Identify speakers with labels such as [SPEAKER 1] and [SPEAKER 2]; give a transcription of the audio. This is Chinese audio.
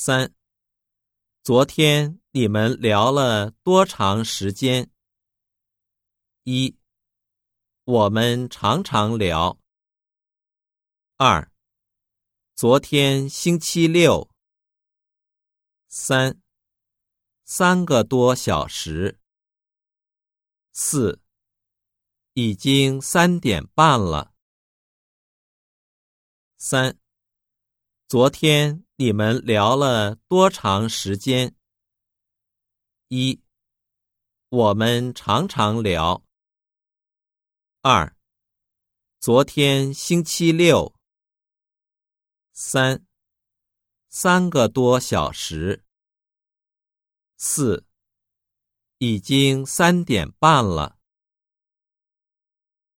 [SPEAKER 1] 三，昨天你们聊了多长时间？一，我们常常聊。二，昨天星期六。三，三个多小时。四，已经三点半了。三，昨天。你们聊了多长时间？一，我们常常聊。二，昨天星期六。三，三个多小时。四，已经三点半了。